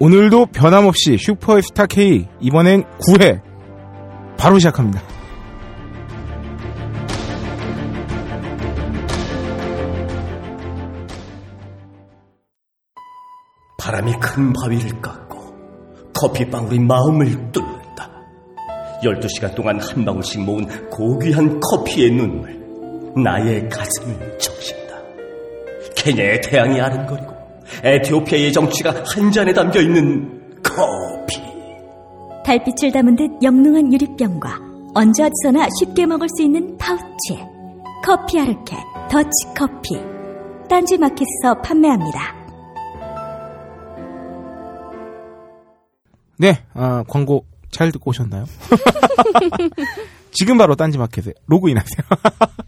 오늘도 변함없이 슈퍼스타 K 이번엔 9회 바로 시작합니다. 바람이 큰 바위를 깎고 커피방울이 마음을 뚫는다. 12시간 동안 한 방울씩 모은 고귀한 커피의 눈물 나의 가슴을 적신다. 케냐의 태양이 아른거리고 에티오피아의 정치가 한 잔에 담겨 있는 커피. 달빛을 담은 듯 영롱한 유리병과 언제 어디서나 쉽게 먹을 수 있는 파우치. 커피 아르케 더치 커피. 딴지 마켓에서 판매합니다. 네, 아, 광고 잘 듣고 오셨나요? 지금 바로 딴지 마켓에 로그인하세요.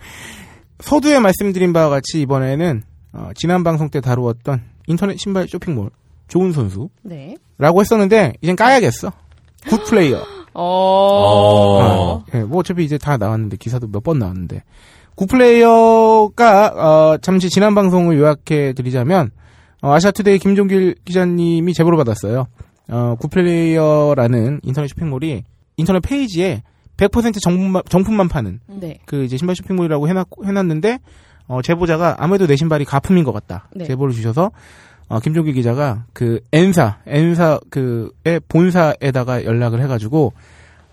서두에 말씀드린 바와 같이 이번에는 어, 지난 방송 때 다루었던 인터넷 신발 쇼핑몰 좋은 선수라고 네. 했었는데 이젠 까야겠어. Good Player. 어. 아, 예, 뭐 어차피 이제 다 나왔는데 기사도 몇 번 나왔는데 Good Player가 어, 잠시 지난 방송을 요약해 드리자면 어, 아시아투데이 김종길 기자님이 제보를 받았어요. 어, Good Player라는 인터넷 쇼핑몰이 인터넷 페이지에 100% 정품만, 정품만 파는 네. 그 이제 신발 쇼핑몰이라고 해놨, 해놨는데 어, 제보자가 아무래도 내 신발이 가품인 것 같다 네. 제보를 주셔서 어, 김종길 기자가 그 N사 N사 그의 본사에다가 연락을 해가지고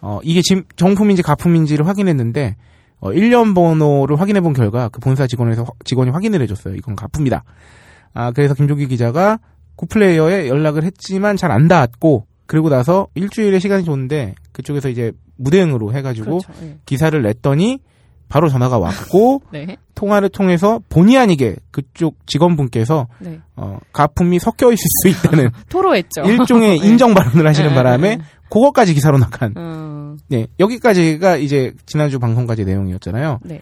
어, 이게 지금 정품인지 가품인지를 확인했는데 어, 1년 번호를 확인해 본 결과 그 본사 직원에서 화- 직원이 확인을 해줬어요. 이건 가품이다. 아 그래서 김종길 기자가 굿플레이어에 연락을 했지만 잘 안 닿았고 그리고 나서 일주일의 시간이 줬는데 그쪽에서 이제 무대응으로 해가지고 그렇죠. 네. 기사를 냈더니 바로 전화가 왔고 네. 통화를 통해서 본의 아니게 그쪽 직원분께서 네. 어, 가품이 섞여 있을 수 있다는 토로했죠. 일종의 네. 인정 발언을 하시는 네, 바람에 네. 그거까지 기사로 나간 어, 네 여기까지가 이제 지난주 방송까지 내용이었잖아요. 네.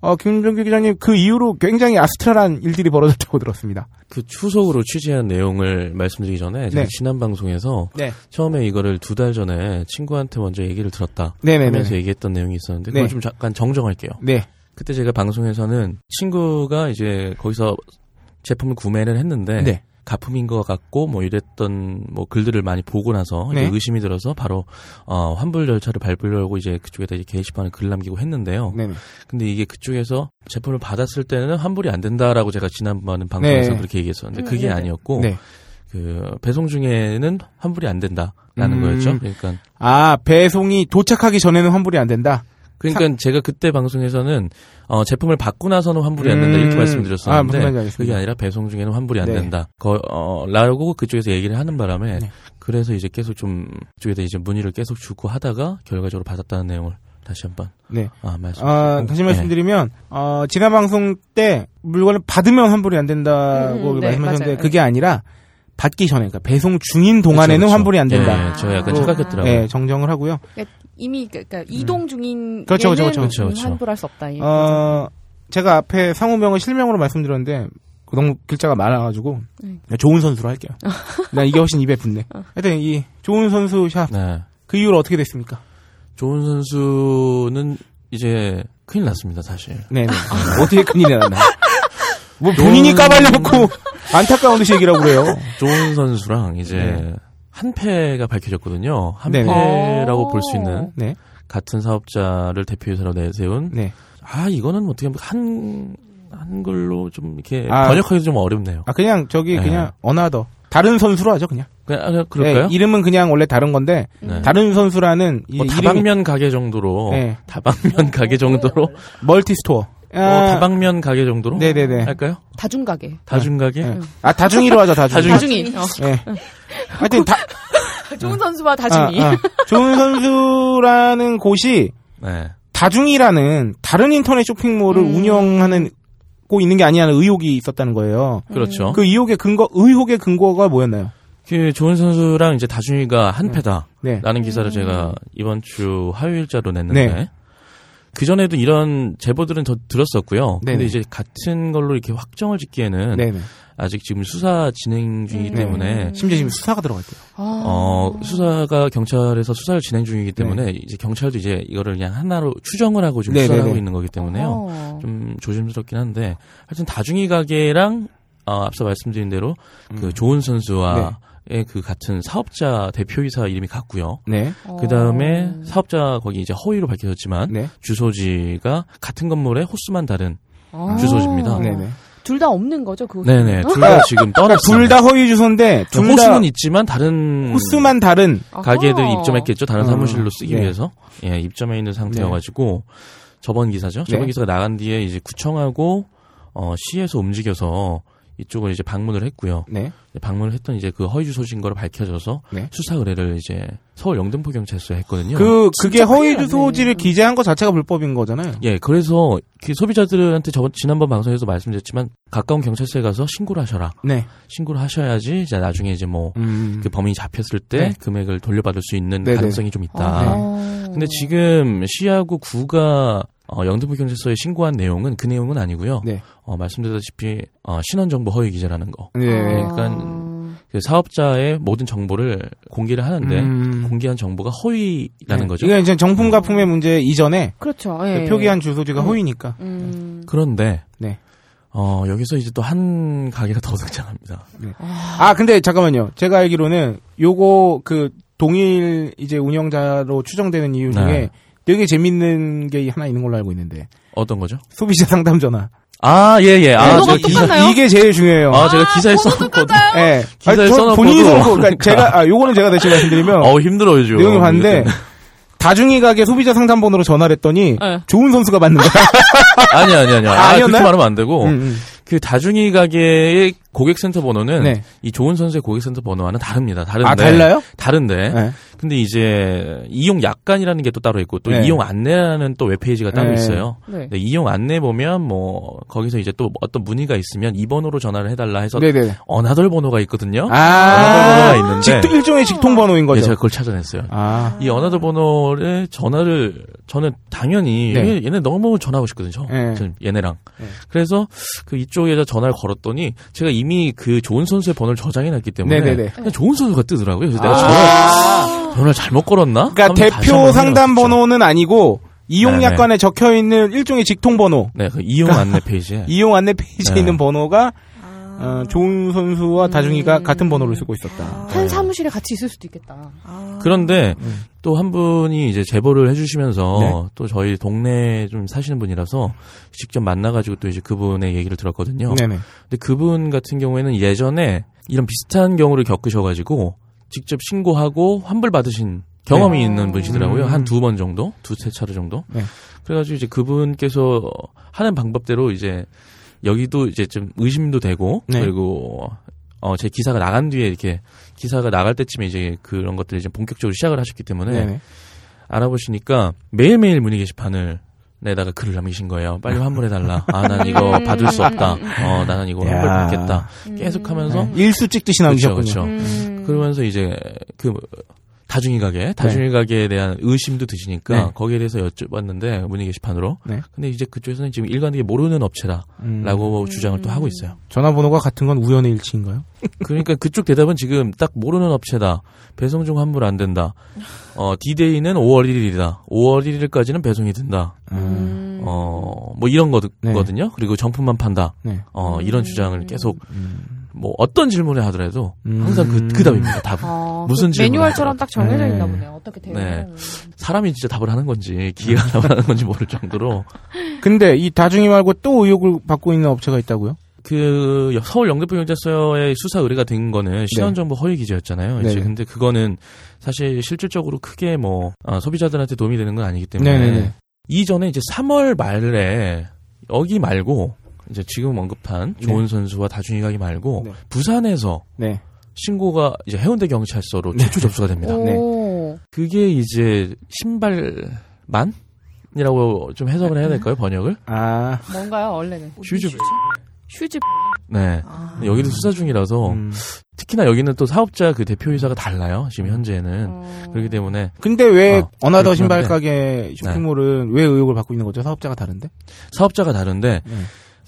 네. 어, 김종규 기자님 그 이후로 굉장히 아스트랄한 일들이 벌어졌다고 들었습니다. 그 추석으로 취재한 내용을 말씀드리기 전에 네. 지난 방송에서 네. 처음에 이거를 두 달 전에 친구한테 먼저 얘기를 들었다 네네네. 하면서 얘기했던 내용이 있었는데 그걸 네. 좀 잠깐 정정할게요. 네. 그때 제가 방송에서는 친구가 이제 거기서 제품을 구매를 했는데 네. 가품인 것 같고 뭐 이랬던 뭐 글들을 많이 보고 나서 네. 의심이 들어서 바로 어 환불 절차를 밟으려고 이제 그쪽에다 이제 게시판에 글 남기고 했는데요. 네네. 근데 이게 그쪽에서 제품을 받았을 때는 환불이 안 된다라고 제가 지난번 방송에서 네. 그렇게 얘기했었는데 음, 그게 네네. 아니었고 네. 그 배송 중에는 환불이 안 된다라는 음. 거였죠. 그러니까 아 배송이 도착하기 전에는 환불이 안 된다. 그러니까 제가 그때 방송에서는 어, 제품을 받고 나서는 환불이 안 된다 음. 이렇게 아, 말씀드렸었는데 무슨 말인지 알겠습니다. 그게 아니라 배송 중에는 환불이 안 네. 된다. 거, 어, 라고 그쪽에서 얘기를 하는 바람에 네. 그래서 이제 계속 좀 그쪽에다 이제 문의를 계속 주고 하다가 결과적으로 받았다는 내용을 다시 한번 네. 아, 말씀. 아, 다시 말씀드리면 어, 지난 방송 때 물건을 받으면 환불이 안 된다고 음, 음, 네, 말씀하셨는데. 그게 아니라 받기 전에 그러니까 배송 중인 동안에는 그쵸, 그쵸. 환불이 안 된다. 예, 저 약간 아. 착각했더라고요. 네, 정정을 하고요. 이미 그- 그러니까 이동 중인 그렇죠, 그렇죠, 그렇죠, 그렇죠. 환불할 수 없다. 이- 어, 제가 앞에 상호명을 실명으로 말씀드렸는데 너무 글자가 많아가지고 네. 그냥 좋은 선수로 할게요. 난 이게 훨씬 입에 붙네. 하여튼 이 좋은 선수 샵그 네. 이후로 어떻게 됐습니까? 좋은 선수는 이제 큰일 났습니다, 사실. 네네. 어떻게 큰일이 났나? 뭐 본인이 까발려놓고 안타까운 듯이 얘기라고 그래요. 좋은 선수랑 이제 네. 한 패가 밝혀졌거든요. 한 네네. 패라고 볼 수 있는 네, 같은 사업자를 대표이사로 내세운 네. 아 이거는 어떻게 보면 한 한글로 좀 이렇게 아. 번역하기 좀 어렵네요. 아 그냥 저기 네. 그냥 another 다른 선수로 하죠 그냥. 그냥 아, 그럴까요? 네, 이름은 그냥 원래 다른 건데 네. 다른 선수라는 이뭐 이름이 다방면 가게 정도로 네. 다방면 가게 정도로 multi store. 어, 다방면 가게 정도로 네네네. 할까요? 다중 가게. 다중 가게? 네. 아 다중이로 하죠 다중. 다중. 다중이. 어. 네. 하여튼 다 좋은 선수와 다중이. 아, 아. 좋은 선수라는 곳이 네. 다중이라는 다른 인터넷 쇼핑몰을 음. 운영하는 고 있는 게 아니냐는 의혹이 있었다는 거예요. 그렇죠. 그 의혹의 근거 의혹의 근거가 뭐였나요? 그 좋은 선수랑 이제 다중이가 한 패다. 네. 라는 기사를 제가 이번 주 화요일자로 냈는데 네. 그 전에도 이런 제보들은 더 들었었고요. 네네. 근데 이제 같은 걸로 이렇게 확정을 짓기에는 네, 네. 아직 지금 수사 진행 중이기 음. 때문에 심지어 지금 수사가 들어갔대요. 아. 어 수사가 경찰에서 수사를 진행 중이기 때문에 이제 경찰도 이제 이거를 그냥 하나로 추정을 하고 지금. 수사를 하고 있는 거기 때문에요. 어. 좀 조심스럽긴 한데 하여튼 다중이 가게랑 어, 앞서 말씀드린 대로 음. 그 조은 선수와 의 그 같은 사업자 대표이사 이름이 같고요. 네. 그 다음에 어. 사업자 거기 이제 허위로 밝혀졌지만 네. 주소지가 같은 건물에 호수만 다른 어. 주소지입니다. 네네. 둘 다 없는 거죠, 그 네네? 둘 다 지금 떠났습니다. 둘다 허위 주소인데 둘다 호수는 있지만 다른 호수만 다른 아하. 가게들이 입점했겠죠. 다른 어, 사무실로 쓰기 네. 위해서 예 입점해 있는 상태여가지고 저번 기사죠. 저번 네. 기사가 나간 뒤에 이제 구청하고 어 시에서 움직여서 이쪽을 이제 방문을 했고요. 네. 방문을 했던 이제 그 허위 주소진 거로 밝혀져서 네. 수사 의뢰를 이제 서울 영등포 경찰서에 했거든요. 그 그게 진짜 허위 큰일 주소지를 났네. 기재한 것 자체가 불법인 거잖아요. 예, 그래서 그 소비자들한테 저번 지난번 방송에서 말씀드렸지만 가까운 경찰서에 가서 신고를 하셔라. 네. 신고를 하셔야지 이제 나중에 이제 뭐그 음. 범인이 잡혔을 때 네. 금액을 돌려받을 수 있는 네네. 가능성이 좀 있다. 아. 근데 지금 시하고 구가 어, 영등포 경찰서에 신고한 내용은 그 내용은 아니고요. 네. 어, 말씀드렸다시피 어, 신원정보 허위 기재라는 거. 네. 그러니까 그 사업자의 모든 정보를 공개를 하는데 음. 공개한 정보가 허위라는 네. 거죠. 이게 이제 정품 가품의 문제 이전에 그렇죠. 예. 그 표기한 주소지가 음. 허위니까. 음. 그런데 네. 어, 여기서 이제 또 한 가게가 더 등장합니다. 아 근데 잠깐만요. 제가 알기로는 요거 그 동일 이제 운영자로 추정되는 이유 중에 네. 되게 재밌는 게 하나 있는 걸로 알고 있는데 어떤 거죠? 소비자 상담 전화. 아, 예, 예. 아, 번호가 제가 기사? 이게 제일 중요해요. 아, 제가 기사에 써놓거든. 예. 기사에 아니, 저 써놓고도 본인이 써놓고, 그러니까 그러니까. 제가, 아, 요거는 제가 대신 말씀드리면, 어우, 힘들어요, 지금. 내용이 봤는데, 다중이 가게 소비자 상담 번호로 전화를 했더니, 네. 좋은 선수가 받는 거야. 아니, 아니, 아니. 아, 아, 아니었나요? 그렇게 말하면 안 되고. 음, 음. 그 다중이 가게의 고객센터 번호는 네. 이 좋은 선수의 고객센터 번호와는 다릅니다. 다른데. 아, 달라요? 다른데. 네. 근데 이제 이용 약관이라는 게 또 따로 있고 또 네. 이용 안내라는 또 웹페이지가 따로 네. 있어요. 네. 이용 안내 보면 뭐 거기서 이제 또 어떤 문의가 있으면 이 번호로 전화를 해달라 해서 네네. another 번호가 있거든요. 아, 번호가 있는데 직통, 일종의 직통 번호인 예, 거죠. 제가 그걸 찾아냈어요. 아. 이 another 번호에 전화를 저는 당연히 네. 얘- 얘네 너무 전화하고 싶거든요. 저, 네. 저 얘네랑. 네. 그래서 그 이쪽에다 전화를 걸었더니 제가 이미 그 좋은 선수의 번호를 저장해놨기 때문에 네네네. 그냥 좋은 선수가 뜨더라고요. 그래서 내가 아. 전화 전화를 잘못 걸었나? 그러니까 대표 상담. 번호는 아니고, 이용 네네. 약관에 적혀 있는 일종의 직통 번호. 네, 그 이용 안내 페이지에 이용 안내 페이지에 네. 있는 번호가, 어, 좋은 선수와 음. 다중이가 같은 번호를 쓰고 있었다. 한 사무실에 같이 있을 수도 있겠다. 그런데 음. 또한 분이 이제 제보를 해주시면서 네. 또 저희 동네에 좀 사시는 분이라서 직접 만나가지고 또 이제 그분의 얘기를 들었거든요. 네네. 근데 그분 같은 경우에는 예전에 이런 비슷한 경우를 겪으셔가지고 직접 신고하고 환불 받으신 경험이 네. 있는 분이시더라고요. 음. 한두 번 정도, 두세 차례 정도. 네. 그래가지고 이제 그분께서 하는 방법대로 이제 여기도 이제 좀 의심도 되고 네. 그리고 어 제 기사가 나간 뒤에 이렇게 기사가 나갈 때쯤에 이제 그런 것들을 이제 본격적으로 시작을 하셨기 때문에 네네. 알아보시니까 매일매일 문의 게시판을 내다가 글을 남기신 거예요. 빨리 환불해달라. 아, 난 이거 받을 수 없다. 어, 나는 이거 환불 야. 받겠다. 계속 하면서 네. 일수 찍듯이 남기셨군요. 그렇죠. 음. 그러면서 이제 그 다중이 가게, 다중이 가게에 대한 의심도 드시니까 네. 거기에 대해서 여쭤봤는데 문의 게시판으로. 네. 근데 이제 그쪽에서는 지금 일관되게 모르는 업체다라고 음. 주장을 또 하고 있어요. 전화번호가 같은 건 우연의 일치인가요? 그러니까 그쪽 대답은 지금 딱 모르는 업체다. 배송 중 환불 안 된다. 어, 디데이는 5월 1일이다. 5월 1일까지는 배송이 된다. 음. 어, 뭐 이런 네. 거거든요. 그리고 정품만 판다. 네. 어, 이런 주장을 계속 뭐 어떤 질문을 하더라도 음. 항상 그, 그 답입니다. 답은. 아, 무슨 그 질문을 매뉴얼처럼 딱 정해져 네. 있나 보네요. 어떻게 돼요? 네. 사람이 진짜 답을 하는 건지 기계가 음. 답을 하는 건지 모를 정도로 근데 이 다중이 말고 또 의혹을 받고 있는 업체가 있다고요? 그 여- 서울 영등포 경찰서에 수사 의뢰가 된 거는 신원정보 허위 기재였잖아요. 이제 네네. 근데 그거는 사실 실질적으로 크게 뭐 아, 소비자들한테 도움이 되는 건 아니기 때문에 네네네. 이전에 이제 3월 말에 여기 말고 이제 지금 언급한 네. 좋은 선수와 다중이 가게 말고 네. 부산에서 네. 신고가 이제 해운대 경찰서로 최초 접수가 됩니다. 오. 그게 이제 신발만 이라고 좀 해석을 해야 될까요 번역을? 아, 뭔가요, 원래는? shoes. shoes. 네. 아. 여기도 수사 중이라서 음. 특히나 여기는 또 사업자 그 대표이사가 달라요. 지금 현재는 어. 그렇기 때문에 근데 왜 어, another 신발. 가게 쇼핑몰은 왜 의혹을 받고 있는 거죠? 사업자가 다른데? 사업자가 다른데 네.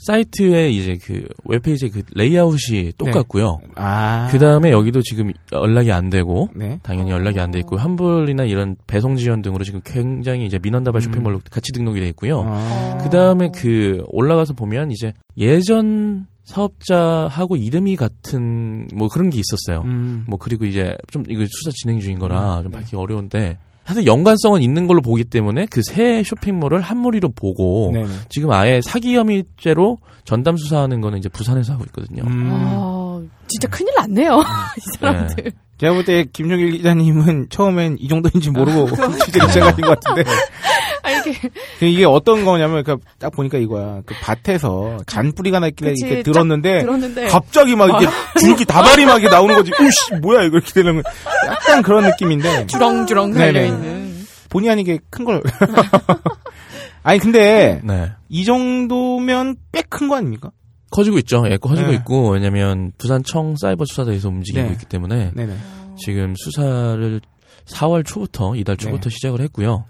사이트의 이제 그 웹페이지의 그 레이아웃이 똑같고요. 아. 그 다음에 여기도 지금 연락이 안 되고 네. 당연히 연락이 안 돼 있고 환불이나 이런 배송 지연 등으로 지금 굉장히 이제 민원다발 쇼핑몰로 같이 등록이 돼 있고요. 음. 아. 그 다음에 그 올라가서 보면 이제 예전 사업자하고 이름이 같은 뭐 그런 게 있었어요. 음. 뭐 그리고 이제 좀 이거 수사 진행 중인 거라 좀 네. 밝히기 어려운데 사실 연관성은 있는 걸로 보기 때문에 그 새 쇼핑몰을 한 무리로 보고 네네. 지금 아예 사기 혐의죄로 전담 수사하는 거는 이제 부산에서 하고 있거든요. 음. 아, 진짜 큰일 났네요. 이 사람들. 제가 볼 때 김종일 기자님은 처음엔 이 정도인지 모르고 취재를 시작하신 것 같은데 아, 이게. 그 이게 어떤 거냐면 그딱 보니까 이거야 그 밭에서 잔뿌리가 났길래 그치, 이렇게 쫙 들었는데 들었는데. 갑자기 막 이게 줄기 다발이 막 이렇게 나오는 거지 우씨 뭐야 이거 이렇게 되는 거 약간 그런 느낌인데 주렁주렁. 달려있는. 본의 아니게 큰 걸 아니 근데 네. 이 정도면 꽤 큰 거 아닙니까? 커지고 있죠. 예, 커지고 네. 있고 왜냐면 부산청 사이버 수사대에서 움직이고 네. 있기 때문에 지금 수사를 4월 초부터 이달 초부터 네. 시작을 했고요.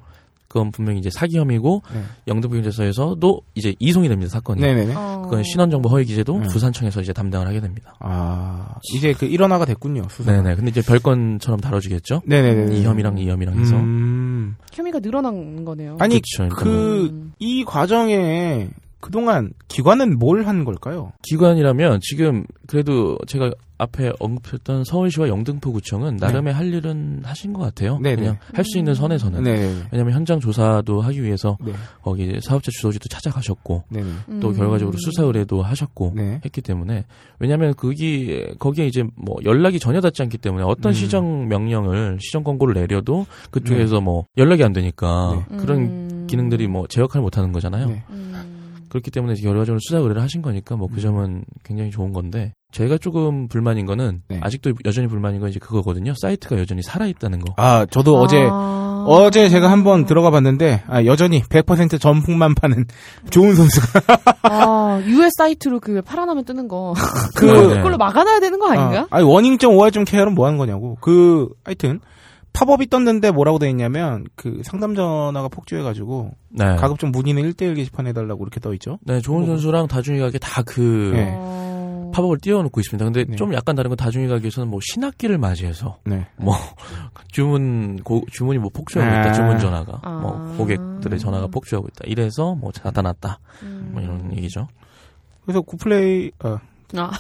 그건 분명히 이제 사기 혐의고 네. 영등포경찰서에서도 이제 이송이 됩니다 사건이. 네네네 어. 그건 신원정보 허위 기재도 네. 부산청에서 이제 담당을 하게 됩니다. 아 이제 그 일원화가 됐군요 수사 네네. 근데 이제 별건처럼 다뤄지겠죠. 네네네 이 혐의랑 이 혐의랑 해서. 음. 혐의가 늘어난 거네요. 아니 그쵸, 일단은. 그 음. 이 과정에 그동안 기관은 뭘 한 걸까요? 기관이라면 지금 그래도 제가 앞에 언급했던 서울시와 영등포구청은 나름의 할 일은 하신 것 같아요. 네네. 그냥 할수 있는 선에서는. 네. 왜냐하면 현장 조사도 하기 위해서 네. 거기 사업자 주소지도 찾아가셨고 네. 또 음. 결과적으로 수사 의뢰도 하셨고 네. 했기 때문에 왜냐하면 거기 거기에 이제 뭐 연락이 전혀 닿지 않기 때문에 어떤 음. 시정 명령을 시정 권고를 내려도 그쪽에서 뭐 연락이 안 되니까 음. 그런 기능들이 뭐 제 역할을 못 하는 거잖아요. 네. 음. 그렇기 때문에 결과적으로 수사 의뢰를 하신 거니까 뭐 음. 그 점은 굉장히 좋은 건데 제가 조금 불만인 거는 네. 아직도 여전히 불만인 건 이제 그거거든요. 사이트가 여전히 살아 있다는 거. 아, 저도 어제 아. 어제 제가 한번 들어가 봤는데 아, 여전히 100% 전풍만 파는 좋은 선수가 아, US 사이트로 그 팔아나면 뜨는 거. 그 네. 그걸로 막아놔야 되는 거 아닌가? 아, 아니 워닝점 오알점 케어는 뭐 하는 거냐고. 그 하여튼 팝업이 떴는데 뭐라고 돼 있냐면 그 상담 전화가 폭주해 가지고 네. 가급적 문의는 1대1 게시판 해 달라고 이렇게 떠 있죠. 네, 좋은 선수랑 다중이 가게 다그 네. 어. 팝업을 띄워놓고 있습니다. 근데 네. 좀 약간 다른 건 다중이 가게에서는 뭐 신학기를 맞이해서 네. 뭐 주문 고, 주문이 뭐 폭주하고 아. 있다 주문 전화가 아. 뭐 고객들의 전화가 폭주하고 있다 이래서 뭐 나타났다 음. 뭐 이런 얘기죠. 그래서 구플레이 어, 아.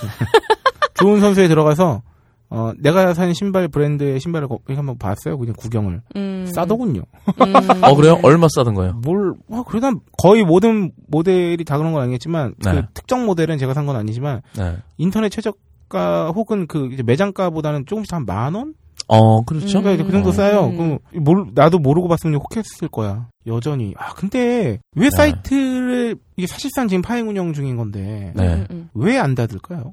좋은 선수에 들어가서 어, 내가 산 신발 브랜드의 신발을 거- 이렇게 한번 봤어요. 그냥 구경을. 음. 싸더군요. 음. 어 그래요? 얼마 싸던 거예요? 뭘, 와, 그래도 한 거의 모든 모델이 다 그런 건 아니겠지만, 네. 그 특정 모델은 제가 산 건 아니지만, 네. 인터넷 최저가 혹은 그 이제 매장가보다는 조금씩 한 만 원? 어 그렇죠. 음. 그러니까 그 정도 어. 싸요. 음. 그, 뭘, 나도 모르고 봤으면 혹했을 거야. 여전히. 아, 근데, 왜 네. 사이트를, 이게 사실상 지금 파행 운영 중인 건데, 네. 음, 음. 왜안 닫을까요?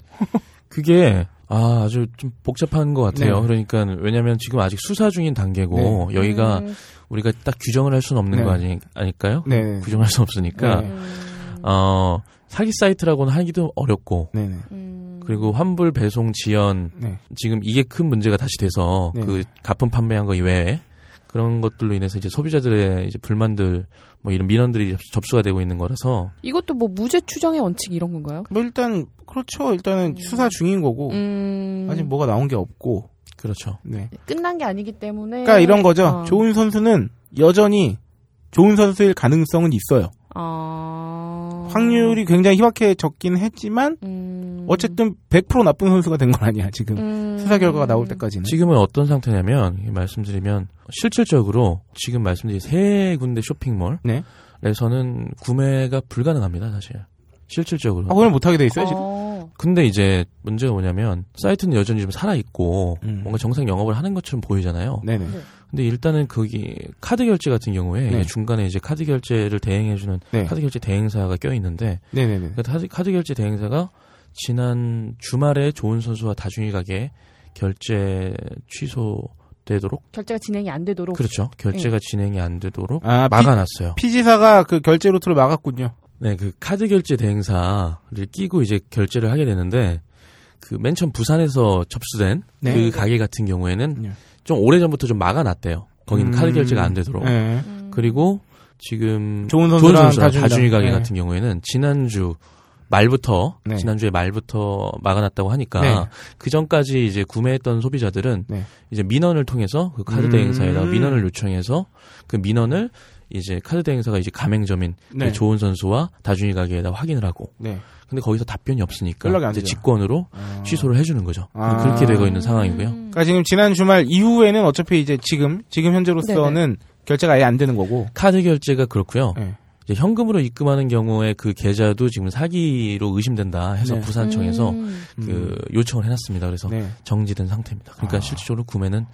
그게 아, 아주 좀 복잡한 것 같아요. 네. 그러니까 왜냐하면 지금 아직 수사 중인 단계고 여기가 음. 우리가 딱 규정을 할 수는 없는 네. 거 아니, 아닐까요? 네네. 규정할 수 없으니까 네. 음. 어 사기 사이트라고는 하기도 어렵고 네네. 음. 그리고 환불 배송 지연 네. 지금 이게 큰 문제가 다시 돼서 네. 그 가품 판매한 거 이외에 그런 것들로 인해서 이제 소비자들의 이제 불만들 뭐 이런 민원들이 접- 접수가 되고 있는 거라서 이것도 뭐 무죄 추정의 원칙 이런 건가요? 뭐 일단, 그렇죠. 일단은 음. 수사 중인 거고, 음. 아직 뭐가 나온 게 없고, 그렇죠. 네. 끝난 게 아니기 때문에. 그러니까 이런 거죠. 어. 좋은 선수는 여전히 좋은 선수일 가능성은 있어요. 아. 확률이 굉장히 희박해졌긴 했지만 음. 어쨌든 100% 나쁜 선수가 된 건 아니야 지금 음. 수사 결과가 나올 때까지는. 지금은 어떤 상태냐면 말씀드리면 실질적으로 지금 말씀드린 세 군데 쇼핑몰 네. 에서는 구매가 불가능합니다, 사실. 실질적으로. 아, 그걸 못하게 돼 있어요 지금. 어. 근데 이제 문제가 뭐냐면 사이트는 여전히 좀 살아 있고 음. 뭔가 정상 영업을 하는 것처럼 보이잖아요. 네네. 네. 근데 일단은 거기 카드 결제 같은 경우에 네. 중간에 이제 카드 결제를 대행해주는 네. 카드 결제 대행사가 껴 있는데 네네네. 그 카드 결제 대행사가 지난 주말에 좋은 선수와 다중이 가게 결제 취소되도록 결제가 진행이 안 되도록. 그렇죠 결제가 진행이 안 되도록 아 막아놨어요. 피, PG사가 그 결제 루트를 막았군요. 네, 그 카드 결제 대행사를 끼고 이제 결제를 하게 되는데 그 맨 처음 부산에서 접수된 네. 그 가게 같은 경우에는 네. 좀 오래 전부터 좀 막아놨대요. 거기는 음. 카드 결제가 안 되도록. 네. 음. 그리고 지금 좋은 선수랑. 다중이 가게 네. 같은 경우에는 지난주 말부터 네. 지난주에 말부터 막아놨다고 하니까 네. 그 전까지 이제 구매했던 소비자들은 네. 이제 민원을 통해서 그 카드 음. 대행사에다가 민원을 요청해서 그 민원을 이제 카드 대행사가 이제 가맹점인 네. 그 좋은 선수와 다준이 가게에다 확인을 하고 네. 근데 거기서 답변이 없으니까 연락이 안 이제. 직권으로 아. 취소를 해주는 거죠. 아. 그렇게 되고 있는 상황이고요. 그러니까 지금 지난 주말 이후에는 어차피 이제 지금 지금 현재로서는 결제가 아예 안 되는 거고. 카드 결제가 그렇고요. 네. 이제 현금으로 입금하는 경우에 그 계좌도 지금 사기로 의심된다 해서 네. 부산청에서 음. 그 요청을 해놨습니다. 그래서 네. 정지된 상태입니다. 그러니까 아. 실질적으로 구매는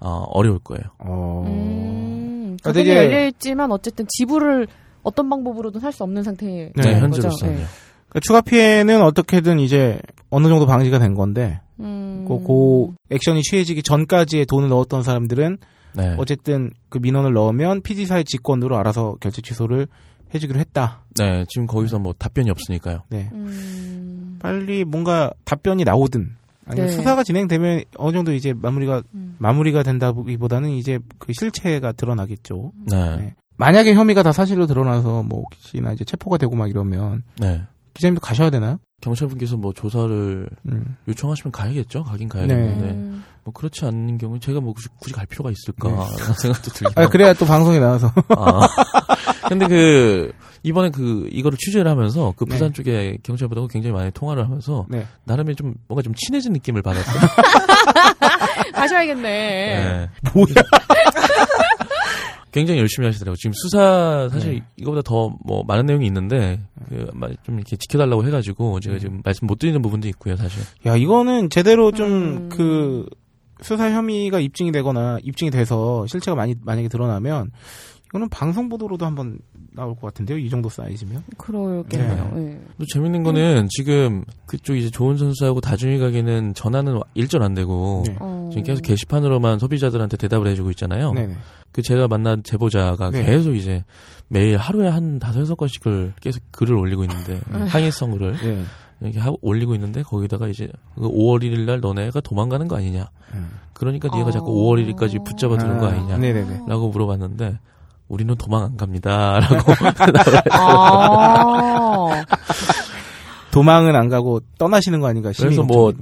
어, 어려울 거예요. 어. 음. 아, 가격이 되게- 열려 있지만 어쨌든 지불을 어떤 방법으로든 할 수 없는 상태에 네, 네, 현재로서는요. 거죠. 그러니까 추가 피해는 어떻게든 이제 어느 정도 방지가 된 건데 네. 음. 그, 그 액션이 취해지기 전까지의 돈을 넣었던 사람들은 네. 어쨌든 그 민원을 넣으면 PD사의 직권으로 알아서 결제 취소를 해주기로 했다. 네, 지금 거기서 뭐 답변이 없으니까요. 네. 음. 빨리 뭔가 답변이 나오든 아니면 네. 수사가 진행되면 어느 정도 이제 마무리가 음. 마무리가 된다기보다는 이제 그 실체가 드러나겠죠. 네. 네. 만약에 혐의가 다 사실로 드러나서 뭐 혹시나 이제 체포가 되고 막 이러면 네. 기자님도 가셔야 되나요? 경찰분께서 뭐 조사를 음. 요청하시면 가야겠죠. 가긴 가야겠는데 음. 뭐 그렇지 않는 경우 제가 뭐 굳이, 굳이 갈 필요가 있을까 네. 라는 생각도 들고. 아, 그래야 또 방송에 나와서 아. 근데 그 이번에 그 이거를 취재를 하면서 그 부산 네. 쪽에 경찰분하고 굉장히 많이 통화를 하면서 네. 나름의 좀 뭔가 좀 친해진 느낌을 받았어요. 가셔야겠네. 네. 뭐야? 굉장히 열심히 하시더라고요. 지금 수사 사실 네. 이거보다 더 뭐 많은 내용이 있는데 그 좀 이렇게 지켜달라고 해가지고 제가 지금 말씀 못 드리는 부분도 있고요, 사실. 야 이거는 제대로 좀 음. 그 수사 혐의가 입증이 되거나 입증이 돼서 실체가 많이 만약에 드러나면 이거는 방송 보도로도 한번 나올 것 같은데요. 이 정도 사이즈면. 그러겠네요. 네. 또 재밌는 거는 지금 그쪽 이제 좋은 선수하고 다준이 가게는 전화는 일절 안 되고 네. 어. 지금 계속 게시판으로만 소비자들한테 대답을 해주고 있잖아요. 네네. 그 제가 만난 제보자가 네. 계속 이제 매일 하루에 한 다섯 여섯 건씩을 계속 글을 올리고 있는데 음. 항의성 글을 예. 이렇게 하고 올리고 있는데 거기다가 이제 그 5월 1일 날 너네가 도망가는 거 아니냐. 음. 그러니까 네가 어. 자꾸 5월 1일까지 붙잡아 두는 거 아, 아니냐. 네네네. 라고 물어봤는데 우리는 도망 안 갑니다라고 아. 도망은 안 가고 떠나시는 거 아닌가 싶 그래서 뭐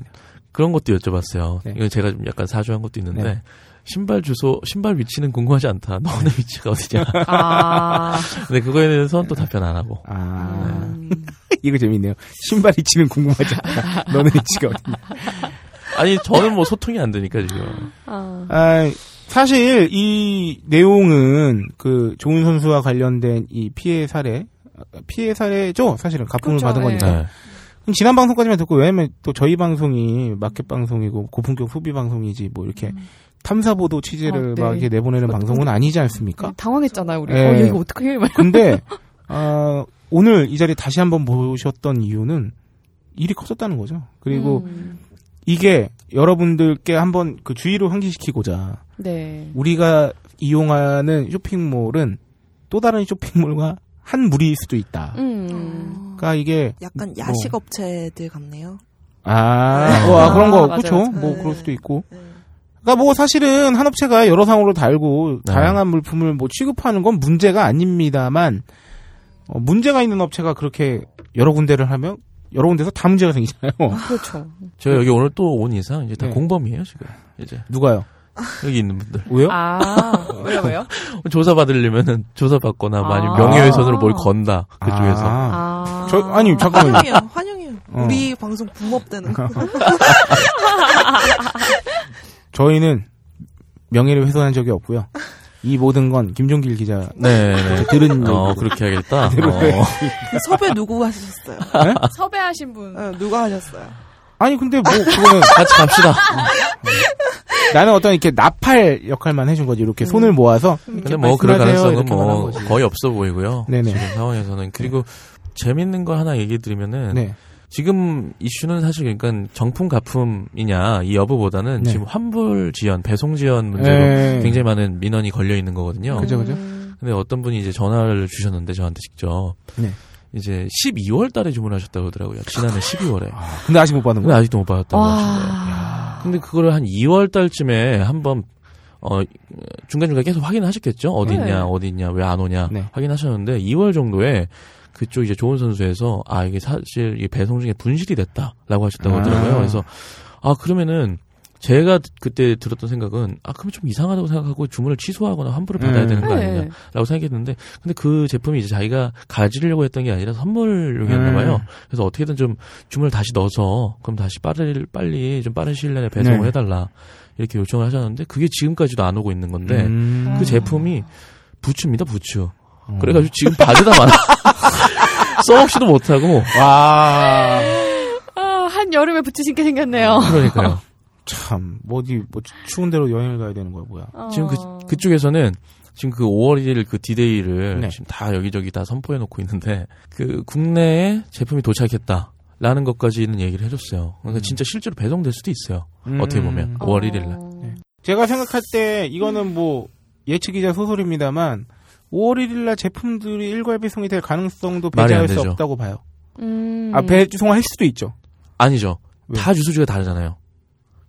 그런 것도 여쭤봤어요. 네. 이건 제가 좀 약간 사주한 것도 있는데 네. 신발 주소, 신발 위치는 궁금하지 않다. 너네 위치가 어디냐. 아. 근데 그거에 대해서는 또 답변 안 하고. 아 음. 이거 재밌네요. 신발 위치는 궁금하지 않다. 너는 위치가 어디냐. 아니 저는 뭐 소통이 안 되니까 지금. 아. 아, 사실 이 내용은 그 좋은 선수와 관련된 이 피해 사례 피해 사례죠. 사실은 가품을 그렇죠, 받은 예. 거니까. 네. 그럼 지난 방송까지만 듣고 왜냐면 또 저희 방송이 마켓 방송이고 고품격 소비 방송이지 뭐 이렇게 탐사 보도 취재를 아, 네. 막 이렇게 내보내는 그- 방송은 아니지 않습니까? 당황했잖아요, 우리. 예. 어, 이거 어떡해? 막. 근데 어, 오늘 이 자리 다시 한번 보셨던 이유는 일이 커졌다는 거죠. 그리고 음. 이게 여러분들께 한번 그 주의를 환기시키고자 네. 우리가 이용하는 쇼핑몰은 또 다른 쇼핑몰과 한 무리일 수도 있다. 음. 그러니까 이게 약간 뭐- 야식 업체들 같네요. 아, 네. 어, 아, 그런 거 아, 그렇죠. 맞아요. 뭐 네. 그럴 수도 있고. 네. 그러니까 뭐 사실은 한 업체가 여러 상호를 달고 네. 다양한 물품을 뭐 취급하는 건 문제가 아닙니다만 어, 문제가 있는 업체가 그렇게 여러 군데를 하면 여러 군데서 다 문제가 생기잖아요. 그렇죠. 제가 여기 오늘 또 온 이상 이제 다 네. 공범이에요 지금. 이제 누가요? 여기 있는 분들 왜요? 아, 왜요, 왜요? 조사 받으려면은 조사 받거나 뭐 아니면 아. 명예훼손으로 뭘 건다 그쪽에서. 아, 아. 저 아니 잠깐만요. 환영해요. 환영해요. 어. 우리 방송 붐업되는 거. 저희는 명예를 훼손한 적이 없고요. 이 모든 건 김종길 기자 네, 네. 들은 어. 그렇게 하겠다. 네. 어. 그 섭외 누구 하셨어요? 섭외하신 분. 어, 누가 하셨어요? 아니 근데 뭐 그거는 같이 갑시다. 나는 어떤 이렇게 나팔 역할만 해준 거지 이렇게 손을 모아서 근데 뭐 그럴 가능성은 뭐. 거의 없어 보이고요. 네네. 지금 상황에서는 그리고 재밌는 거 하나 얘기 드리면은 네. 지금 이슈는 사실 그러니까 정품 가품이냐 이 여부보다는 네. 지금 환불 지연, 배송 지연 문제로 네. 굉장히 많은 민원이 걸려 있는 거거든요. 그죠, 그죠. 음. 근데 어떤 분이 이제 전화를 주셨는데 저한테 직접 네. 이제 12월 달에 주문하셨다고 그러더라고요. 지난해 12월에. 근데 아직 못 받은 근데 거야. 아직도 못 받았다고 하시는데. 와. 근데 그거를 한 2월 달쯤에 한번 어 중간중간 계속 확인을 하셨겠죠? 어디 네. 있냐, 어디 있냐, 왜 안 오냐 네. 확인하셨는데 2월 정도에 그쪽 이제 좋은 선수에서 아 이게 사실 이 배송 중에 분실이 됐다라고 하셨다고 아. 하더라고요. 그래서 아 그러면은 제가 그때 들었던 생각은 아 그러면 좀 이상하다고 생각하고 주문을 취소하거나 환불을 받아야 음. 되는 거 네. 아니냐라고 생각했는데 근데 그 제품이 이제 자기가 가지려고 했던 게 아니라 선물용이었나 봐요. 음. 그래서 어떻게든 좀 주문을 다시 넣어서 그럼 다시 빠르 빨리 좀 빠른 시일 내에 배송을 네. 해달라 이렇게 요청을 하셨는데 그게 지금까지도 안 오고 있는 건데 음. 그 제품이 부츠입니다 부츠. 어. 그래가지고 지금 바지다 많아. 써먹지도 못하고 와. 아, 한 여름에 부츠 신게 생겼네요. 그러니까요. 참, 뭐, 어디, 뭐, 추운 데로 여행을 가야 되는 거야, 뭐야. 지금 그 어. 그쪽에서는 지금 그 5월 1일 그 디데이를 네. 지금 다 여기저기 다 선포해 놓고 있는데 그 국내에 제품이 도착했다. 라는 것까지는 얘기를 해줬어요. 그러니까 음. 진짜 실제로 배송될 수도 있어요. 음. 어떻게 보면 5월 1일 날. 어. 제가 생각할 때, 이거는 뭐, 예측이자 소설입니다만, 5월 1일 날 제품들이 일괄 배송이 될 가능성도 배제할 수 되죠. 없다고 봐요. 음. 아, 배송을 할 수도 있죠. 아니죠. 왜? 다 주소지가 다르잖아요.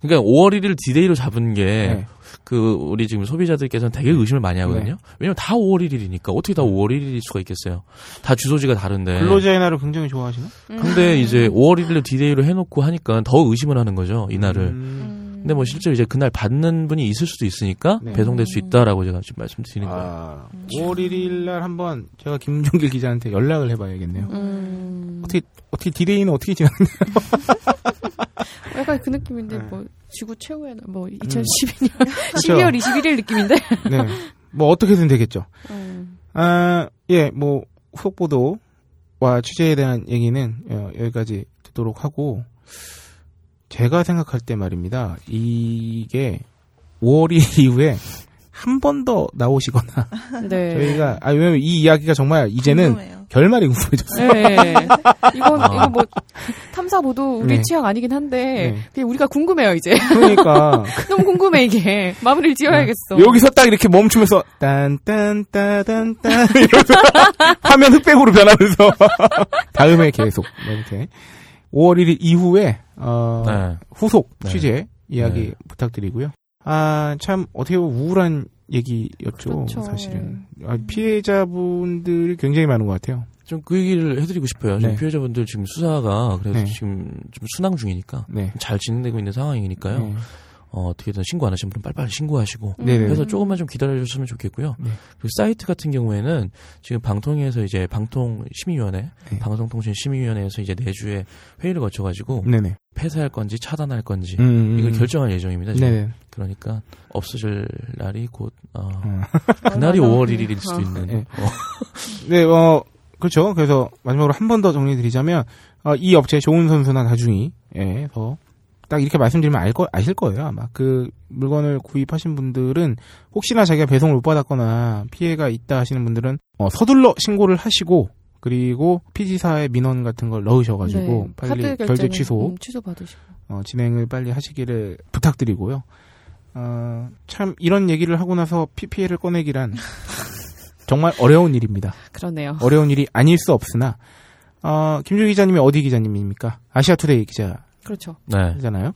그러니까 5월 1일 디데이로 잡은 게 네. 그 우리 지금 소비자들께서는 되게 의심을 많이 하거든요. 왜냐면 다 5월 1일이니까 어떻게 다 5월 1일일 수가 있겠어요. 다 주소지가 다른데. 근로자의 날을 굉장히 좋아하시나? 근데 이제 5월 1일로 디데이로 해놓고 하니까 더 의심을 하는 거죠. 이날을. 음. 근데 뭐 실제로 이제 그날 받는 분이 있을 수도 있으니까 네. 배송될 수 있다라고 제가 지금 말씀드리는 거예요. 아, 5월 1일 날 한번 제가 김종길 기자한테 연락을 해봐야겠네요. 음. 어떻게, 어떻게 디데이는 어떻게 지났나요? 약간 그 느낌인데 네. 뭐 지구 최후의 날, 뭐 2012년 그쵸. 12월 21일 느낌인데. 네. 뭐 어떻게든 되겠죠. 음. 아, 예, 뭐, 후속 보도와 취재에 대한 얘기는 어, 여기까지 듣도록 하고, 제가 생각할 때 말입니다. 이게 5월 1일 이후에 한 번 더 나오시거나, 네. 저희가, 아, 왜냐면 이 이야기가 정말 이제는 궁금해요. 결말이 궁금해졌어요. 네. 이건 아. 이거 뭐 탐사 보도 우리 네. 취향 아니긴 한데 네. 그냥 우리가 궁금해요 이제. 그러니까, 너무 궁금해 이게. 마무리를 지어야겠어. 여기서 딱 이렇게 멈추면서, 딴, 딴, 따단, 딴, 이러면서 화면 흑백으로 변하면서, 다음에 계속, 뭐 이렇게. 5월 1일 이후에, 어, 네. 후속 네. 취재 이야기 네. 부탁드리고요. 아, 참, 어떻게 보면 우울한 얘기였죠, 그렇죠. 사실은. 아, 피해자분들이 굉장히 많은 것 같아요. 좀 그 얘기를 해드리고 싶어요. 지금 네. 피해자분들 지금 수사가 그래서 네. 지금 좀 순항 중이니까 네. 잘 진행되고 있는 상황이니까요. 네. 어, 어떻게든 신고 안 하신 분은 빨리빨리 신고하시고 네네. 그래서 조금만 좀 기다려주셨으면 좋겠고요. 네. 그 사이트 같은 경우에는 지금 방통위에서 이제 방통 심의위원회, 네. 방송통신 심의위원회에서 이제 내주에 회의를 거쳐가지고 네네. 폐쇄할 건지 차단할 건지 음, 이걸 음. 결정할 예정입니다. 지금. 네네. 그러니까 없어질 날이 곧 어, 어. 그날이 맞아. 5월 1일일 수도 어. 있는. 네. 어, 네, 어, 그렇죠. 그래서 마지막으로 한 번 더 정리드리자면, 어, 이 업체 좋은 선수나 나중이에서 딱 이렇게 말씀드리면 알 거, 아실 거예요, 아마. 그 물건을 구입하신 분들은 혹시나 자기가 배송을 못 받았거나 피해가 있다 하시는 분들은 어, 서둘러 신고를 하시고 그리고 피지사의 민원 같은 걸 넣으셔가지고 네. 빨리 결제 취소 음, 취소 받으시고. 어, 진행을 빨리 하시기를 부탁드리고요. 어, 참 이런 얘기를 하고 나서 PPL을 꺼내기란 정말 어려운 일입니다. 그러네요. 어려운 일이 아닐 수 없으나 어, 김주 기자님이 어디 기자님입니까? 아시아투데이 그렇죠. 네. 기자잖아요.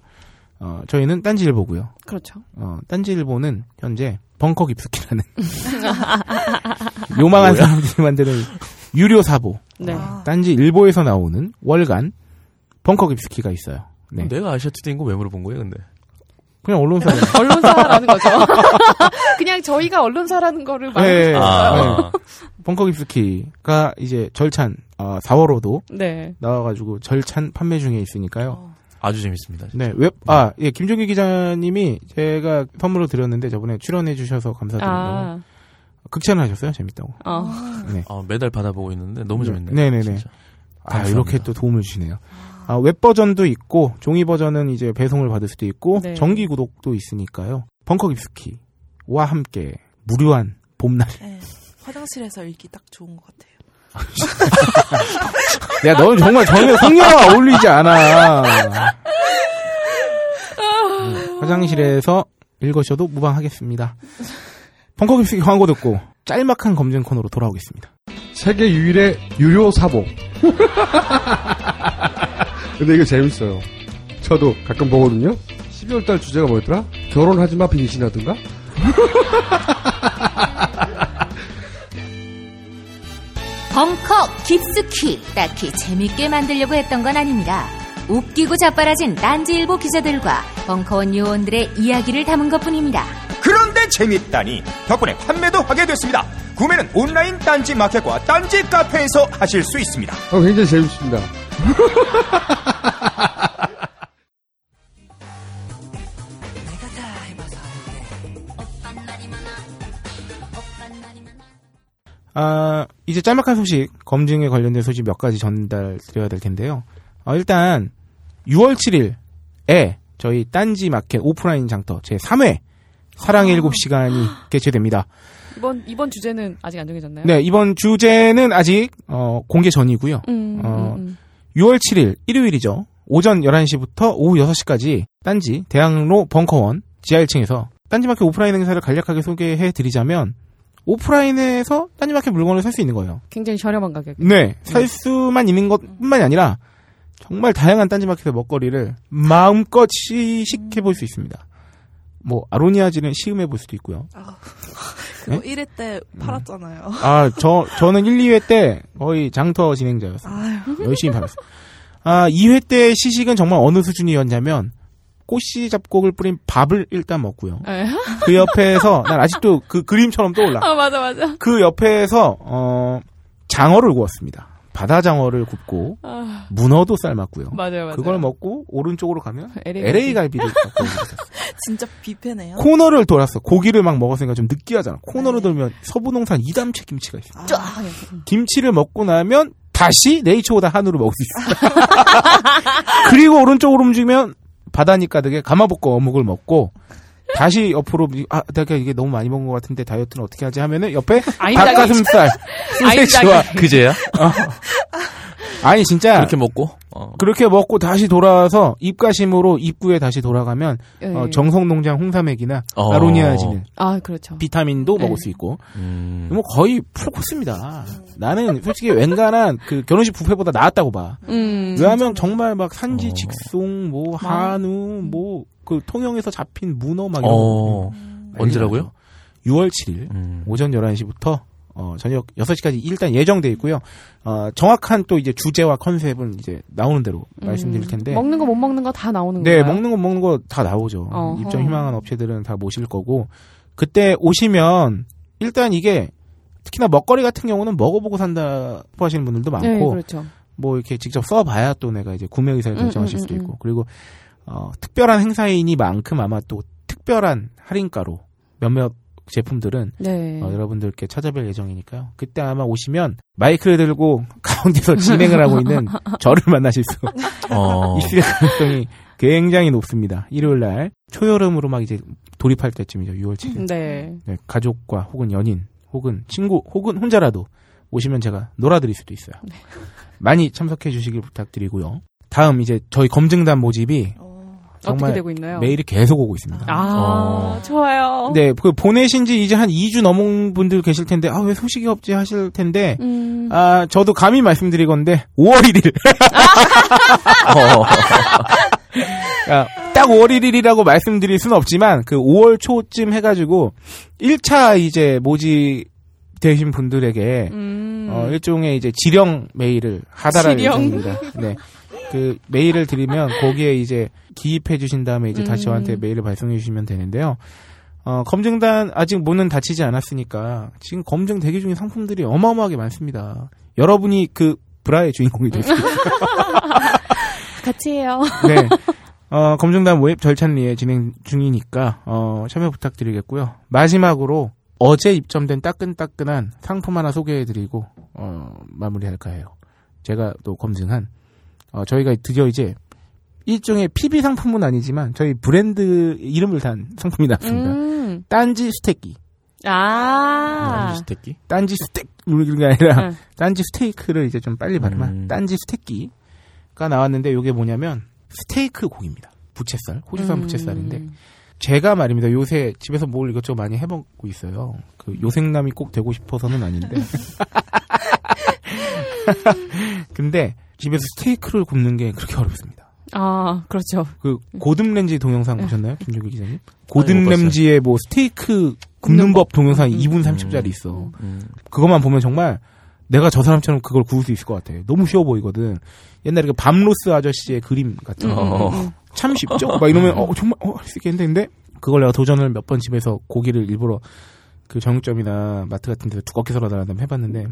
어, 저희는 딴지일보고요. 그렇죠. 어, 딴지일보는 현재 벙커 깁스키라는 요망한 사람들이 만드는 유료 사보 네. 아, 딴지일보에서 나오는 월간 벙커 깊수키가 있어요. 네. 내가 아시아 투데이인 거 왜 물어본 거예요, 근데? 그냥 언론사예요. 언론사라는 거죠. 그냥 저희가 언론사라는 거를 네. 싶어요. 아, 벙커 깊수키가 이제 절찬 어, 4월호도 네. 나와가지고 절찬 판매 중에 있으니까요. 아주 재밌습니다. 네, 웹, 아, 예, 김종기 기자님이 제가 선물로 드렸는데 저번에 출연해 주셔서 감사드리고 아, 극찬을 하셨어요. 재밌다고. 어. 네. 아, 매달 받아보고 있는데 너무 네. 재밌네요. 네네네. 진짜. 아, 감사합니다. 이렇게 또 도움을 주시네요. 아, 웹 버전도 있고 종이 버전은 이제 배송을 받을 수도 있고 네. 정기 구독도 있으니까요. 벙커 깁스키와 함께 무료한 봄날. 네. 화장실에서 읽기 딱 좋은 것 같아요. 야, 너는 정말 전혀 성녀와 어울리지 않아. 음, 화장실에서 읽으셔도 무방하겠습니다. 벙커 깁스키 광고 듣고 짤막한 검증 코너로 돌아오겠습니다. 세계 유일의 유료 사보. 근데 이거 재밌어요. 저도 가끔 보거든요. 12월달 주제가 뭐였더라? 결혼하지 마 빙신하든가? 벙커 깊숙이 딱히 재밌게 만들려고 했던 건 아닙니다. 웃기고 자빠라진 딴지일보 기자들과 벙커원 요원들의 이야기를 담은 것뿐입니다. 그런데 재밌다니 덕분에 판매도 하게 됐습니다. 구매는 온라인 딴지 마켓과 딴지 카페에서 하실 수 있습니다. 어, 굉장히 재밌습니다. 아, 이제 짤막한 소식, 검증에 관련된 소식 몇 가지 전달 드려야 될 텐데요. 어, 일단, 6월 7일에 저희 딴지 마켓 오프라인 장터 제 3회 사랑의 7시간이 개최됩니다. 이번 이번 주제는 아직 안 정해졌나요? 네, 이번 주제는 아직, 어, 공개 전이고요. 음, 어, 음, 음. 6월 7일, 일요일이죠. 오전 11시부터 오후 6시까지 딴지 대학로 벙커원 지하 1층에서 딴지마켓 오프라인 행사를 간략하게 소개해 드리자면 오프라인에서 딴지마켓 물건을 살 수 있는 거예요. 굉장히 저렴한 가격. 네, 살 수만 있는 것뿐만이 아니라 정말 다양한 딴지마켓의 먹거리를 마음껏 시식해 볼 수 있습니다. 뭐 아로니아지는 시음해 볼 수도 있고요. 그거 네? 1회 때 팔았잖아요. 아, 저 저는 1, 2회 때 거의 장터 진행자였어요. 아유. 열심히 팔았어요. 아, 2회 때 시식은 정말 어느 수준이었냐면 꽃씨 잡곡을 뿌린 밥을 일단 먹고요. 예. 그 옆에서 난 아직도 그 그림처럼 떠올라. 아 맞아 맞아. 그 옆에서 어 장어를 구웠습니다. 바다 장어를 굽고 아, 문어도 삶았고요. 맞아요 맞아요. 그걸 먹고 오른쪽으로 가면 LA LA 갈비를 먹고. 진짜 뷔페네요. 코너를 돌았어. 고기를 막 먹었으니까 좀 느끼하잖아. 코너를 돌면 서부농산 이담채 김치가 있어. 아, 김치를 먹고 나면 다시 네이처보다 한우를 먹을 수 있어. 그리고 오른쪽으로 움직이면 바다니 가득에 가마복고 어묵을 먹고 다시 옆으로 아 내가 이게 너무 많이 먹은 것 같은데 다이어트는 어떻게 하지 하면은 옆에 닭가슴살. 소세지와 그제야? 아니 진짜 그렇게 먹고? 어. 그렇게 먹고 다시 돌아와서 입가심으로 입구에 다시 돌아가면 예. 어, 정성농장 홍삼액이나 어. 아로니아진은 아 그렇죠. 비타민도 네. 먹을 수 있고 음. 뭐 거의 풀코스입니다. 나는 솔직히 웬간한 그 결혼식 뷔페보다 나았다고 봐. 음. 왜냐하면 정말 막 산지 어. 직송 뭐 한우 뭐 그 통영에서 잡힌 문어 막 이런 거 어. 언제라고요? 6월 7일 음. 오전 11시부터 어, 저녁 6시까지 일단 예정돼 있고요. 어, 정확한 또 이제 주제와 컨셉은 이제 나오는 대로 말씀드릴 텐데. 음. 먹는 거 못 먹는 거 다 나오는 네, 거예요. 먹는 거 먹는 거 다 나오죠. 어허. 입점 희망한 업체들은 다 모실 거고. 그때 오시면 일단 이게 특히나 먹거리 같은 경우는 먹어보고 산다 하시는 분들도 많고 네, 그렇죠. 뭐 이렇게 직접 써봐야 또 내가 이제 구매 의사를 음, 결정하실 음, 수도 음, 있고 그리고 어, 특별한 행사이니만큼 아마 또 특별한 할인가로 몇몇 제품들은 네. 어, 여러분들께 찾아뵐 예정이니까요. 그때 아마 오시면 마이크를 들고 가운데서 진행을 하고 있는 저를 만나실 수 어. 있을 가능성이 굉장히 높습니다. 일요일 날 초여름으로 막 이제 돌입할 때쯤이죠. 6월 7일. 네. 네, 가족과 혹은 연인 혹은 친구 혹은 혼자라도 오시면 제가 놀아드릴 수도 있어요. 네. 많이 참석해 주시길 부탁드리고요. 다음 이제 저희 검증단 모집이 어. 어떻게 정말 되고 있나요? 메일이 계속 오고 있습니다. 아, 어. 좋아요. 네, 그 보내신 지 이제 한 2주 넘은 분들 계실 텐데, 아, 왜 소식이 없지 하실 텐데, 음. 아, 저도 감히 말씀드리건데, 5월 1일. 어. 아, 딱 5월 1일이라고 말씀드릴 수는 없지만, 그 5월 초쯤 해가지고, 1차 이제 모집 되신 분들에게, 음. 어, 일종의 이제 지령 메일을 하달할? 예정입니다. 네. 그 메일을 드리면 거기에 이제 기입해 주신 다음에 이제 다시 음. 저한테 메일을 발송해 주시면 되는데요. 어, 검증단 아직 문은 닫히지 않았으니까 지금 검증 대기 중인 상품들이 어마어마하게 많습니다. 여러분이 그 브라의 주인공이 될 수 있어요. 같이 해요. 네. 어, 검증단 모집 절찬리에 진행 중이니까 어, 참여 부탁드리겠고요. 마지막으로 어제 입점된 따끈따끈한 상품 하나 소개해드리고 어, 마무리할까 해요. 제가 또 검증한 어, 저희가 드디어 이제 일종의 PB 상품은 아니지만 저희 브랜드 이름을 단 상품이 나왔습니다. 음. 딴지 스테이크. 아. 스테키? 딴지 스테이크 이런 게 아니라 응. 딴지 스테이크를 이제 좀 빨리 발음한 음. 딴지 스테이크가 나왔는데 이게 뭐냐면 스테이크 고기입니다. 부채살, 호주산 음. 부채살인데 제가 말입니다. 요새 집에서 뭘 이것저것 많이 해먹고 있어요. 그 요생남이 꼭 되고 싶어서는 아닌데. 근데 집에서 스테이크를 굽는 게 그렇게 어렵습니다. 아, 그렇죠. 그 고든 램지 동영상 보셨나요, 김종기 기자님? 아니, 고든. 램지의 뭐 스테이크 굽는 법 동영상 이 2분 30짜리 있어. 음. 그것만 보면 정말 내가 저 사람처럼 그걸 구울 수 있을 것 같아. 너무 쉬워 보이거든. 옛날에 그 밤로스 아저씨의 그림 같은 거. 어. 참 쉽죠? 막 이러면, 어, 정말, 어, 할 수 있겠는데? 그걸 내가 도전을 몇 번 집에서 고기를 일부러 그 정육점이나 마트 같은 데서 두껍게 썰어 달라는 다음에 해봤는데,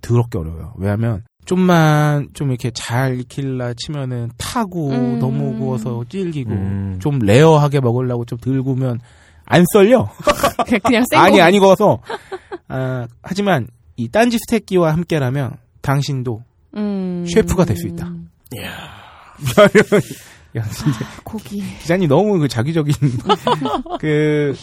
더럽게 어려워요. 왜냐면, 좀만 좀 이렇게 잘 익힐라 치면은 타고 음. 너무 구워서 질기고 음. 좀 레어하게 먹으려고 좀덜 구우면 안 썰려. 그냥 아니 아니 구워서. 아, 하지만 이 딴지 스테이키와 함께라면 당신도 음. 셰프가 될 수 있다. 야 진짜 고기. 기자님 너무 그 자기적인 그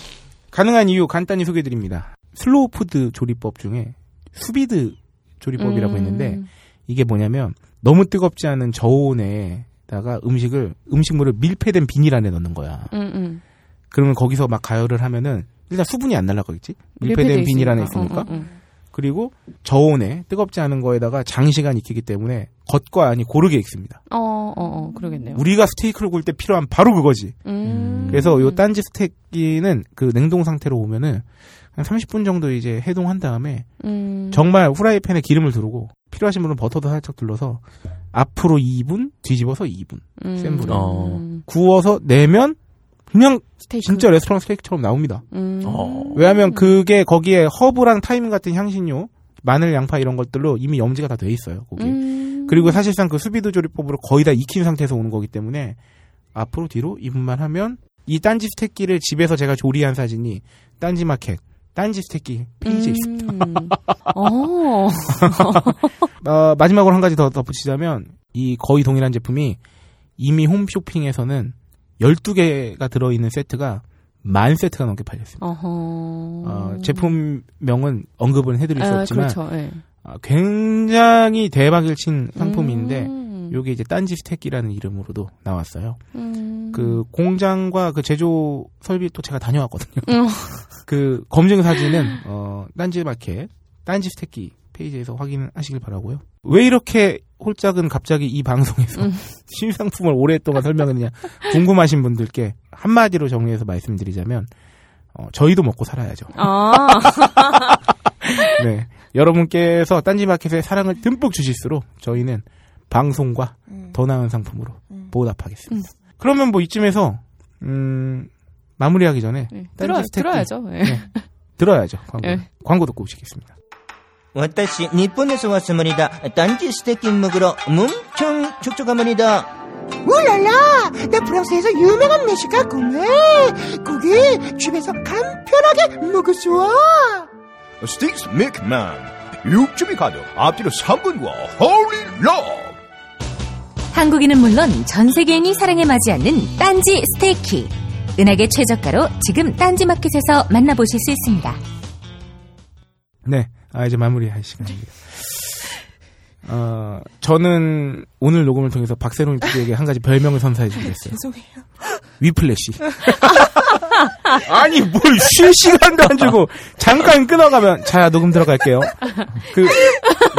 가능한 이유 간단히 소개드립니다. 슬로우 푸드 조리법 중에 수비드 조리법이라고 음. 있는데 이게 뭐냐면 너무 뜨겁지 않은 저온에다가 음식을 음식물을 밀폐된 비닐 안에 넣는 거야. 음, 음. 그러면 거기서 막 가열을 하면은 일단 수분이 안 날라가겠지? 밀폐된 비닐 안에 있으니까. 있으니까. 음, 음, 그리고 저온에 뜨겁지 않은 거에다가 장시간 익히기 때문에 겉과 안이 고르게 익습니다. 음. 어, 어, 어, 그러겠네요. 우리가 스테이크를 구울 때 필요한 바로 그거지. 음. 그래서 요 딴지 스테이크는 그 냉동 상태로 오면은 한 30분 정도 이제 해동한 다음에 음. 정말 후라이팬에 기름을 두르고 필요하신 분은 버터도 살짝 둘러서 앞으로 2분 뒤집어서 2분 음. 센 불에. 어. 구워서 내면 그냥 스테이크. 진짜 레스토랑 스테이크처럼 나옵니다. 음. 어. 왜냐하면 그게 거기에 허브랑 타임 같은 향신료, 마늘, 양파 이런 것들로 이미 염지가 다 돼 있어요. 거기. 에 음. 그리고 사실상 그 수비드 조리법으로 거의 다 익힌 상태에서 오는 거기 때문에 앞으로 뒤로 2분만 하면 이 딴지 스테이키를 집에서 제가 조리한 사진이 딴지 마켓, 딴지 스테이키 페이지에 있습니다. 음. 어. 어, 마지막으로 한 가지 더 덧붙이자면 이 거의 동일한 제품이 이미 홈쇼핑에서는 12개가 들어있는 세트가 만 세트가 넘게 팔렸습니다. 어허. 어, 제품명은 언급은 해드릴 수 아, 없지만 그렇죠. 예. 아, 굉장히 대박을 친 상품인데 음. 요게 이제 딴지 스테이키라는 이름으로도 나왔어요. 음. 그 공장과 그 제조 설비 또 제가 다녀왔거든요. 음. 그 검증 사진은 어 딴지 마켓, 딴지 스테이키 페이지에서 확인하시길 바라고요. 왜 이렇게 홀짝은 갑자기 이 방송에서 음. 신상품을 오랫동안 설명했느냐 궁금하신 분들께 한마디로 정리해서 말씀드리자면 어, 저희도 먹고 살아야죠. 아. 네. 여러분께서 딴지마켓에 사랑을 듬뿍 주실수록 저희는 방송과 음. 더 나은 상품으로 음. 보답하겠습니다. 그러면 뭐 이쯤에서 음, 마무리하기 전에 네. 딴지 들어, 스테이크. 들어야죠. 예. 네. 들어야죠. 광고. 네. 광고 듣고 오시겠습니다. 私、日本で왔습니다 단지 스테이크 먹으러 엄청 촉촉합니다. 울랄라! 내 프랑스에서 유명한 메시가 고네. 거기 집에서 간편하게 먹을 수 있어. 스틱스 맥만 육즙이 가득 앞뒤로 3분과 홀리 러브 한국인은 물론 전 세계인이 사랑에 맞지 않는 딴지 스테이키. 은하계 최저가로 지금 딴지 마켓에서 만나보실 수 있습니다. 네. 아, 이제 마무리할 시간입니다. 어, 저는 오늘 녹음을 통해서 박세롬 PD에게 한 가지 별명을 선사해 주겠어요. 죄송해요. 위플래시. 아니, 뭘쉴 시간도 안 주고, 잠깐 끊어가면, 자, 녹음 들어갈게요. 그,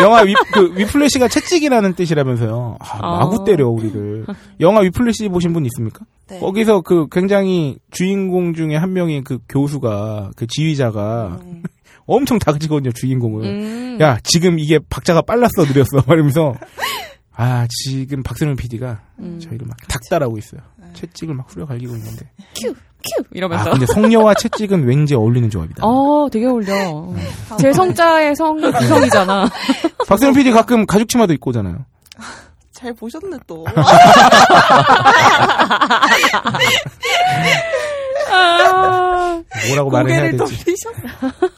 영화 위, 그, 위플래시가 채찍이라는 뜻이라면서요. 아, 마구 어. 때려, 우리를. 영화 위플래시 보신 분 있습니까? 네. 거기서 그 굉장히 주인공 중에 한 명인 그 교수가, 그 지휘자가 음. 엄청 다그치거든요, 주인공을. 음. 야, 지금 이게 박자가 빨랐어, 느렸어. 말하면서. 아, 지금 박세롬 PD가 음. 저희를 막 닥달하고 있어요. 채찍을 막 후려갈기고 있는데. 큐, 큐! 아, 이러면서. 근데 성녀와 채찍은 왠지 어울리는 조합이다. 어, 되게 어울려. 제 성자의 성이 구성이잖아. 박세롬 PD 가끔 가죽 치마도 입고 오잖아요. 잘 보셨네 또. 아, 뭐라고 말을 해야 될지. 돌리셨어.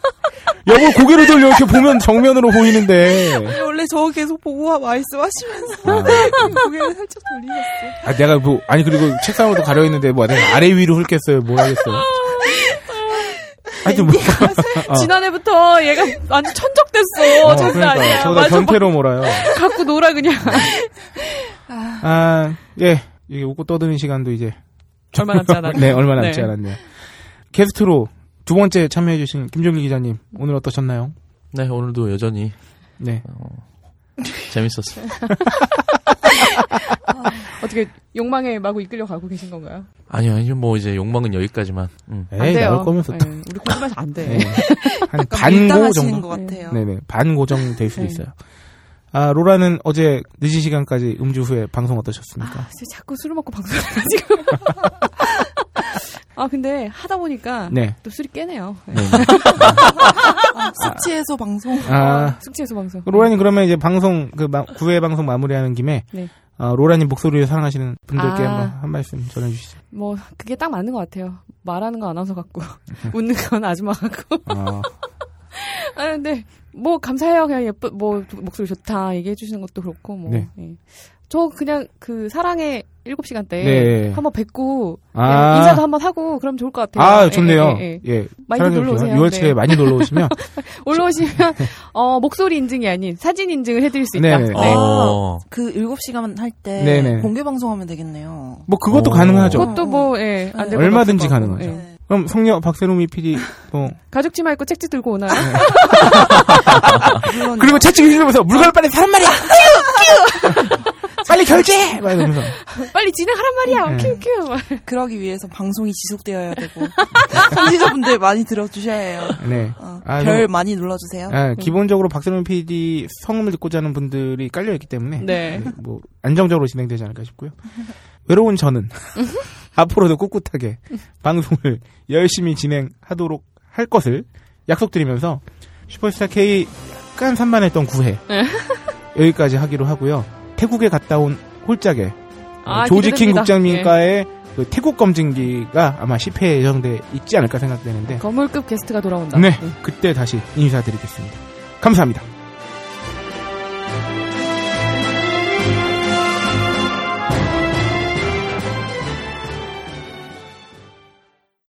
여보, 고개를 돌려 이렇게 보면 정면으로 보이는데. 원래 저 계속 보고 말씀하시면서 아, 고개를 살짝 돌리셨어요. 아, 내가 뭐, 아니, 그리고 책상으로도 가려 있는데, 뭐, 내가 아래 위로 훑겠어요. 뭘 하겠어요. 하여튼 뭐. 어. 지난해부터 얘가 완전 천적됐어. 어, 장난 그러니까. 아니야. 저보다. 변태로 몰아요. 갖고 놀아, 그냥. 아, 예. 이게 웃고 떠드는 시간도 이제. 얼마 남지 않았네요. 네, 얼마 남지 네. 않았네요. 게스트로 두 번째 참여해주신 김종기 기자님, 오늘 어떠셨나요? 네, 오늘도 여전히 네. 재밌었어요. 어떻게 욕망에 마구 이끌려 가고 계신 건가요? 아니요, 아니요, 뭐 이제 욕망은 여기까지만. 음. 안 에이, 돼요. 나올 거면서 또. 네, 우리 고집해서 안 돼. 네. 한 반고 정도. 것 같아요. 네네. 반 고정 될 수도 네. 있어요. 아, 로라는 어제 늦은 시간까지 음주 후에 방송 어떠셨습니까? 아, 진짜 자꾸 술을 먹고 방송을 해가지고. 아, 근데 하다 보니까 네. 또 술이 깨네요. 네. 네. 아, 숙취해소 방송. 아, 숙취해소 방송. 로라님 그러면 이제 방송 그 마, 9회 방송 마무리하는 김에 네. 어, 로라님 목소리를 사랑하시는 분들께 아. 한번 한 말씀 전해주시죠. 뭐 그게 딱 맞는 것 같아요. 말하는 건 아나운서 같고 웃는 건 아줌마 같고. 어, 아 근데 뭐 감사해요. 그냥 예쁘 뭐 목소리 좋다 얘기해 주시는 것도 그렇고 뭐. 네. 예. 저 그냥 그 사랑의 7시간 때 네. 한번 뵙고 아. 그냥 인사도 한번 하고 그럼 좋을 것 같아요. 아, 예, 좋네요. 예, 예, 예. 예. 많이 놀러. 오세요. 6월 7일에 네. 많이 놀러 오시면 올라오시면 어 목소리 인증이 아닌 사진 인증을 해 드릴 수 있다. 네네. 네. 어. 그 7시간 할때 네네. 공개 방송하면 되겠네요. 뭐 그것도 오. 가능하죠. 그것도 뭐 예, 얼마든지. 가능하죠. 예. 그럼 성녀 박세롬이 PD 뭐 가죽 치마 입고 책지 들고 오나요? 물론 그리고 채찍 휘두르면서 물건을 빨리 사란 말이야. 빨리 결제. 막 이러면서 빨리 진행하란 말이야. 네. 큐큐. 그러기 위해서 방송이 지속되어야 되고 청취자분들 많이 들어주셔야 해요. 네. 어, 아, 별 뭐, 많이 눌러주세요. 아, 기본적으로 박세롬 PD 성음을 듣고자 하는 분들이 깔려 있기 때문에 네. 뭐 안정적으로 진행되지 않을까 싶고요. 외로운 저는 앞으로도 꿋꿋하게 방송을 열심히 진행하도록 할 것을 약속드리면서 슈퍼스타 K 약간 산만했던 9회 네. 여기까지 하기로 하고요. 태국에 갔다 온 홀짝에 아, 조지킹 기대됩니다. 국장님과의 그 태국 검증기가 아마 10회 예정돼 있지 않을까 생각되는데 건물급 게스트가 돌아온다. 네 그때 다시 인사드리겠습니다. 감사합니다.